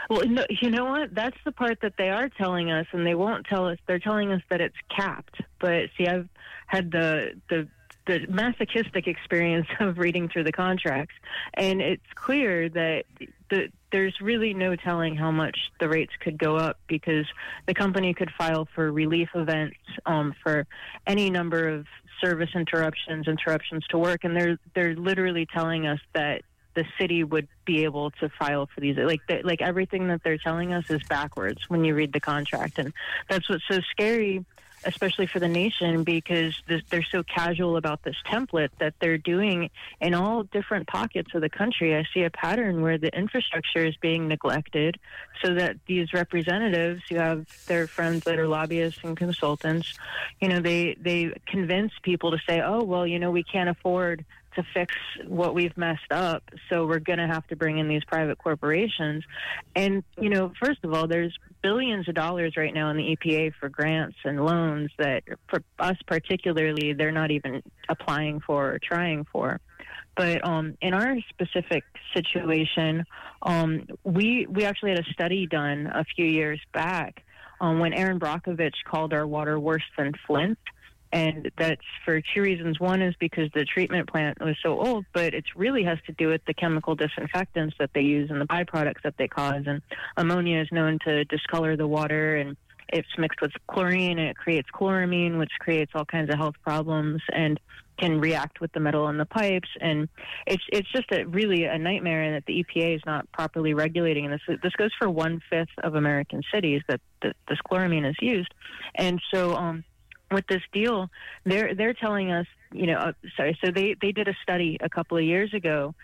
Well, no, you know what? That's the part that they are telling us, and they won't tell us. They're telling us that it's capped. But see, I've had the the the masochistic experience [laughs] of reading through the contracts, and it's clear that the, there's really no telling how much the rates could go up because the company could file for relief events um, for any number of service interruptions, interruptions to work, and they're they're literally telling us that the city would be able to file for these. Like like everything that they're telling us is backwards when you read the contract, and that's what's so scary especially for the nation, because they're so casual about this template that they're doing in all different pockets of the country. I see a pattern where the infrastructure is being neglected so that these representatives who have their friends that are lobbyists and consultants, you know, they, they convince people to say, oh, well, you know, we can't afford to fix what we've messed up. So we're going to have to bring in these private corporations. And, you know, first of all, there's billions of dollars right now in the EPA for grants and loans that, for us particularly, they're not even applying for or trying for. But um, in our specific situation, um, we we actually had a study done a few years back um, when Erin Brockovich called our water worse than Flint and that's for two reasons. One is because the treatment plant was so old, but it really has to do with the chemical disinfectants that they use and the byproducts that they cause. And ammonia is known to discolor the water, and it's mixed with chlorine, and it creates chloramine, which creates all kinds of health problems and can react with the metal in the pipes. And it's it's just a really a nightmare, and that the EPA is not properly regulating. And this this goes for one fifth of American cities that, that this chloramine is used, and so. um with this deal, they're they're telling us, you know, uh, sorry. So they they did a study a couple of years ago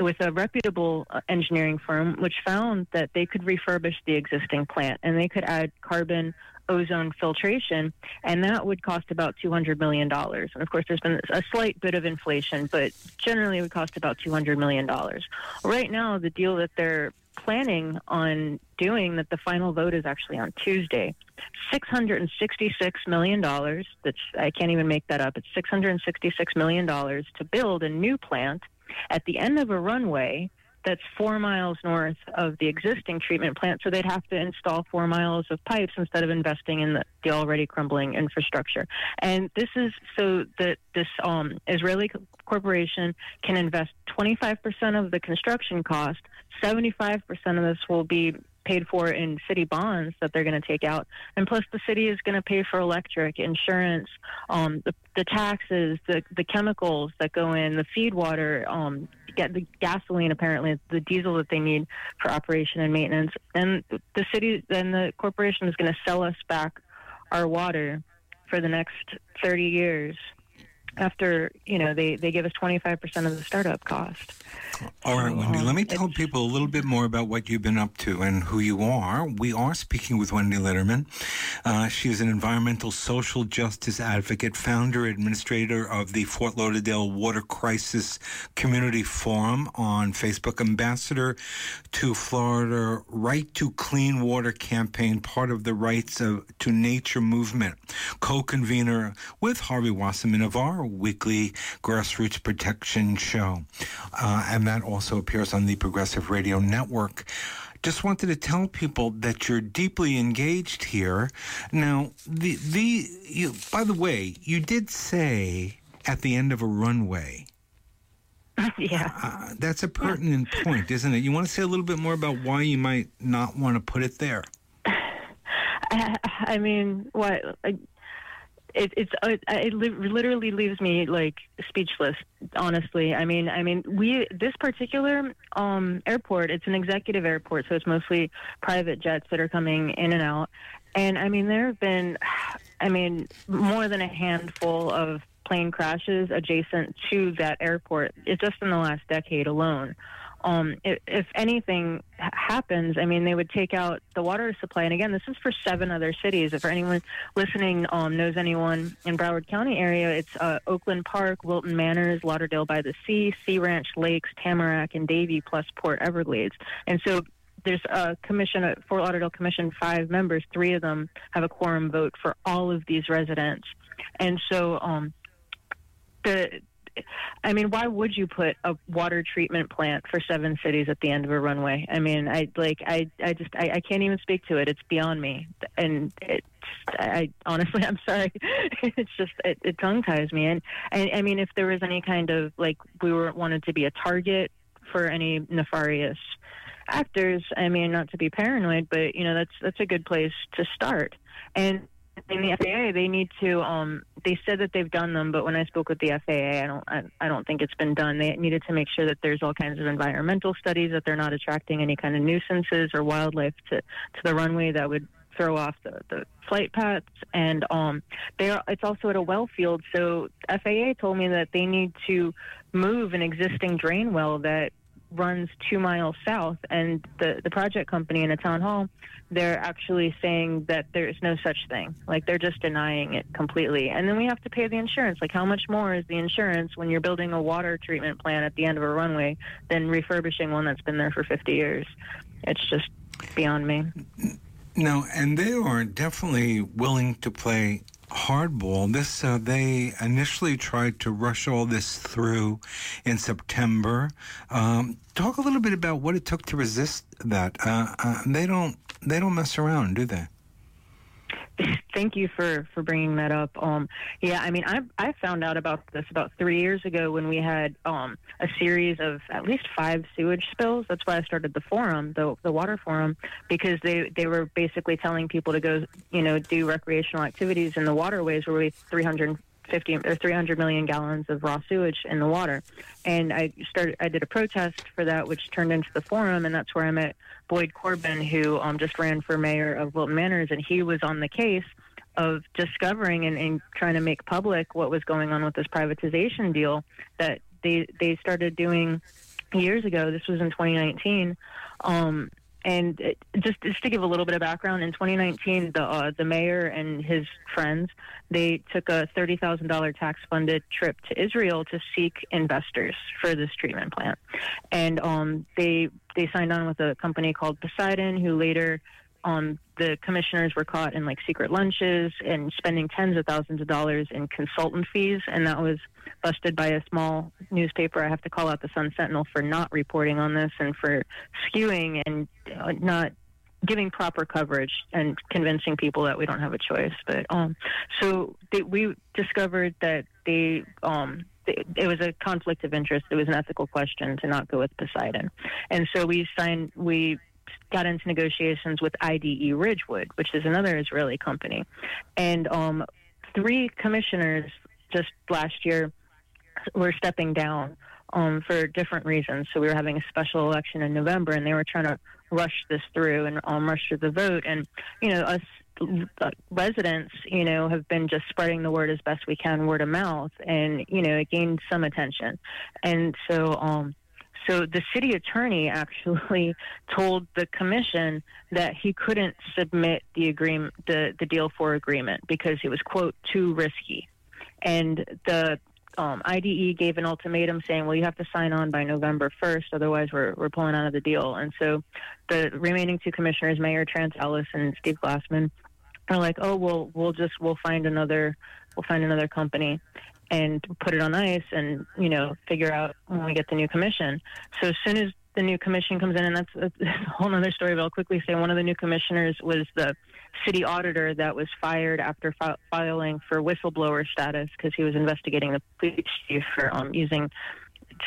with a reputable uh, engineering firm, which found that they could refurbish the existing plant and they could add carbon ozone filtration, and that would cost about $200 million. And of course, there's been a slight bit of inflation, but generally it would cost about $200 million. Right now, the deal that they're planning on doing that the final vote is actually on Tuesday. $666 million, that's, I can't even make that up, it's $666 million to build a new plant at the end of a runway that's four miles north of the existing treatment plant, so they'd have to install four miles of pipes instead of investing in the, the already crumbling infrastructure. And this is so that this um, Israeli corporation can invest 25% of the construction cost 75% of this will be paid for in city bonds that they're going to take out. And plus, the city is going to pay for electric, insurance, um, the, the taxes, the, the chemicals that go in, the feed water, um, get the gasoline apparently the diesel that they need for operation and maintenance. And the city then the corporation is going to sell us back our water for the next 30 years after you know they, they give us 25% of the startup cost all right, Wendy, let me tell people a little bit more about what you've been up to and who you are. We are speaking with Wendy letterman Uh, she is an environmental social justice advocate, founder, administrator of the Fort Lauderdale Water Crisis Community Forum on Facebook, ambassador to Florida Right to Clean Water campaign, part of the Rights of, to Nature movement, co-convener with Harvey Wasserman of our weekly grassroots protection show. Uh, and that also appears on the Progressive Radio Network. Just wanted to tell people that you're deeply engaged here. Now, the the you, by the way, you did say at the end of a runway. [laughs] yeah. Uh, that's a pertinent point, isn't it? You want to say a little bit more about why you might not want to put it there? [laughs] I, I mean, what? It, it's it, it literally leaves me like speechless. Honestly, I mean, I mean, we this particular um, airport, it's an executive airport, so it's mostly private jets that are coming in and out. And I mean, there have been, I mean, more than a handful of plane crashes adjacent to that airport. It's just in the last decade alone um, if, if, anything happens, I mean, they would take out the water supply. And again, this is for seven other cities. If anyone listening um, knows anyone in Broward County area, it's uh, Oakland Park, Wilton Manors, Lauderdale by the Sea, Sea Ranch Lakes, Tamarac, and Davie, plus Port Everglades. And so there's a commission at Fort Lauderdale Commission, five members. Three of them have a quorum vote for all of these residents. And so um, the I mean, why would you put a water treatment plant for seven cities at the end of a runway? I mean, I like, I, I just, I, I can't even speak to it. It's beyond me, and it's, I honestly, [laughs] I'm sorry. it's just, it, it tongue ties me. And I, I mean, if there was any kind of like, we were wanted to be a target for any nefarious actors. I mean, not to be paranoid, but you know, that's that's a good place to start. And in the FAA, they need to. Um, they said that they've done them, but when I spoke with the FAA, I don't. I, I don't think it's been done. They needed to make sure that there's all kinds of environmental studies that they're not attracting any kind of nuisances or wildlife to to the runway that would throw off the, the flight paths and um they are it's also at a well field so FAA told me that they need to move an existing drain well that runs two miles south, and the the project company in a town hall, they're actually saying that there is no such thing. Like they're just denying it completely. And then we have to pay the insurance. Like how much more is the insurance when you're building a water treatment plant at the end of a runway than refurbishing one that's been there for 50 years? It's just beyond me. No, and they are definitely willing to play hardball. This uh, they initially tried to rush all this through in September. Um, talk a little bit about what it took to resist that. Uh, uh, they don't they don't mess around, do they? [laughs] Thank you for, for bringing that up. Um, yeah, I mean, I I found out about this about three years ago when we had um, a series of at least five sewage spills. That's why I started the forum, the the water forum, because they they were basically telling people to go, you know, do recreational activities in the waterways where we 300 50 or 300 million gallons of raw sewage in the water. And I started, I did a protest for that, which turned into the forum, and that's where I met Boyd Corbin, who um, just ran for mayor of Wilton Manors, and he was on the case of discovering and, and trying to make public what was going on with this privatization deal that they they started doing years ago. This was in 2019. Um, and it, just just to give a little bit of background, in 2019, the uh, the mayor and his friends they took a thirty thousand dollar tax funded trip to Israel to seek investors for this treatment plant, and um, they they signed on with a company called Poseidon, who later um, the commissioners were caught in like secret lunches and spending tens of thousands of dollars in consultant fees, and that was busted by a small newspaper. I have to call out the Sun Sentinel for not reporting on this and for skewing and uh, not giving proper coverage and convincing people that we don't have a choice. But um, so they, we discovered that they um, it was a conflict of interest. It was an ethical question to not go with Poseidon, and so we signed. We got into negotiations with IDE Ridgewood, which is another Israeli company, and um, three commissioners just last year were stepping down um, for different reasons. So we were having a special election in November, and they were trying to rush this through and um, rush through the vote. And you know, us uh, residents, you know, have been just spreading the word as best we can, word of mouth, and you know, it gained some attention. And so, um, so the city attorney actually [laughs] told the commission that he couldn't submit the agreement, the the deal for agreement because it was quote too risky, and the um, IDE gave an ultimatum saying, well, you have to sign on by November 1st, otherwise we're, we're pulling out of the deal. And so the remaining two commissioners, Mayor Trantalis and Steve Glassman, are like, oh, well, we'll just, we'll find another, we'll find another company and put it on ice and, you know, figure out when we get the new commission. So as soon as the new commission comes in, and that's, [laughs] a whole other story, but I'll quickly say one of the new commissioners was the city auditor that was fired after fi- filing for whistleblower status because he was investigating the police chief for um, using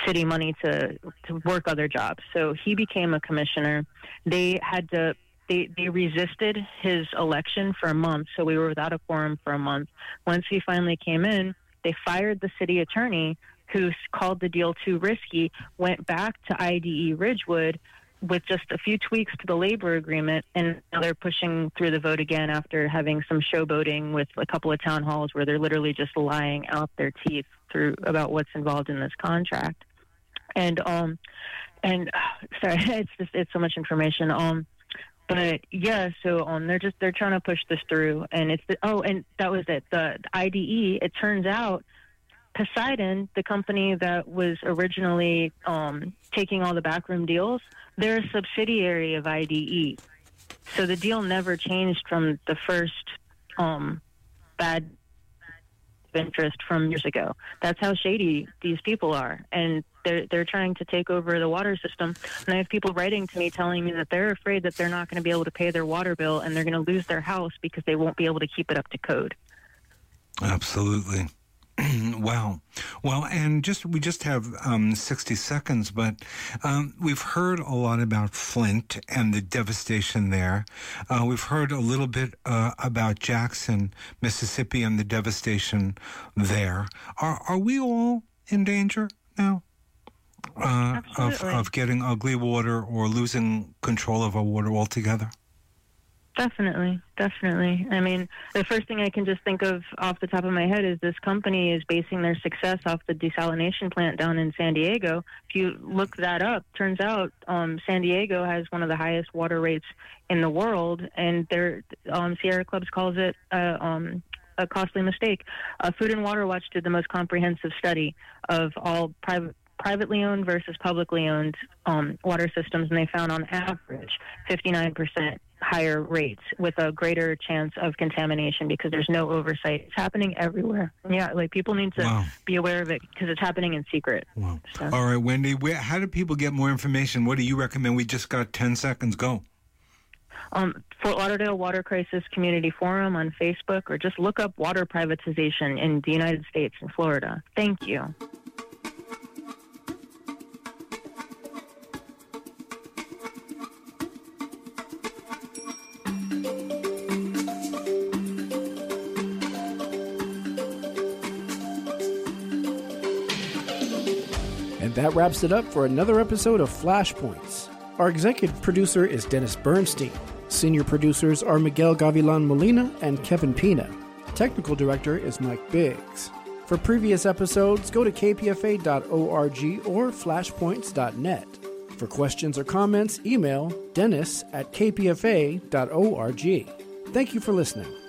city money to to work other jobs. So he became a commissioner. They had to they, they resisted his election for a month, so we were without a quorum for a month. Once he finally came in, they fired the city attorney who called the deal too risky, went back to IDE Ridgewood with just a few tweaks to the labor agreement, and now they're pushing through the vote again after having some showboating with a couple of town halls where they're literally just lying out their teeth through about what's involved in this contract. And um, and [sighs] sorry, [laughs] it's just it's so much information. Um, but yeah, so um, they're just they're trying to push this through, and it's the, oh, and that was it. The, the IDE. It turns out Poseidon, the company that was originally um, taking all the backroom deals, they're a subsidiary of IDE. So the deal never changed from the first um, bad interest from years ago. That's how shady these people are, and they're they're trying to take over the water system. And I have people writing to me telling me that they're afraid that they're not going to be able to pay their water bill and they're going to lose their house because they won't be able to keep it up to code. Absolutely. [clears throat] wow. Well, and just we just have um, 60 seconds, but um, we've heard a lot about Flint and the devastation there. Uh, we've heard a little bit uh, about Jackson, Mississippi, and the devastation there. Are are we all in danger now? Uh, of, of getting ugly water or losing control of our water altogether? Definitely, definitely. I mean, the first thing I can just think of off the top of my head is this company is basing their success off the desalination plant down in San Diego. If you look that up, turns out um, San Diego has one of the highest water rates in the world, and their um, Sierra Clubs calls it uh, um, a costly mistake. Uh, Food and Water Watch did the most comprehensive study of all private privately owned versus publicly owned um, water systems, and they found on average 59% higher rates with a greater chance of contamination because there's no oversight. It's happening everywhere. Yeah, like people need to wow. be aware of it because it's happening in secret. Wow. So. All right, Wendy, where, how do people get more information? What do you recommend? We just got 10 seconds. Go. Um, Fort Lauderdale Water Crisis Community Forum on Facebook, or just look up water privatization in the United States and Florida. Thank you. That wraps it up for another episode of Flashpoints. Our executive producer is Dennis Bernstein. Senior producers are Miguel Gavilan Molina and Kevin Pina. Technical director is Mike Biggs. For previous episodes, go to kpfa.org or flashpoints.net. For questions or comments, email dennis at kpfa.org. Thank you for listening.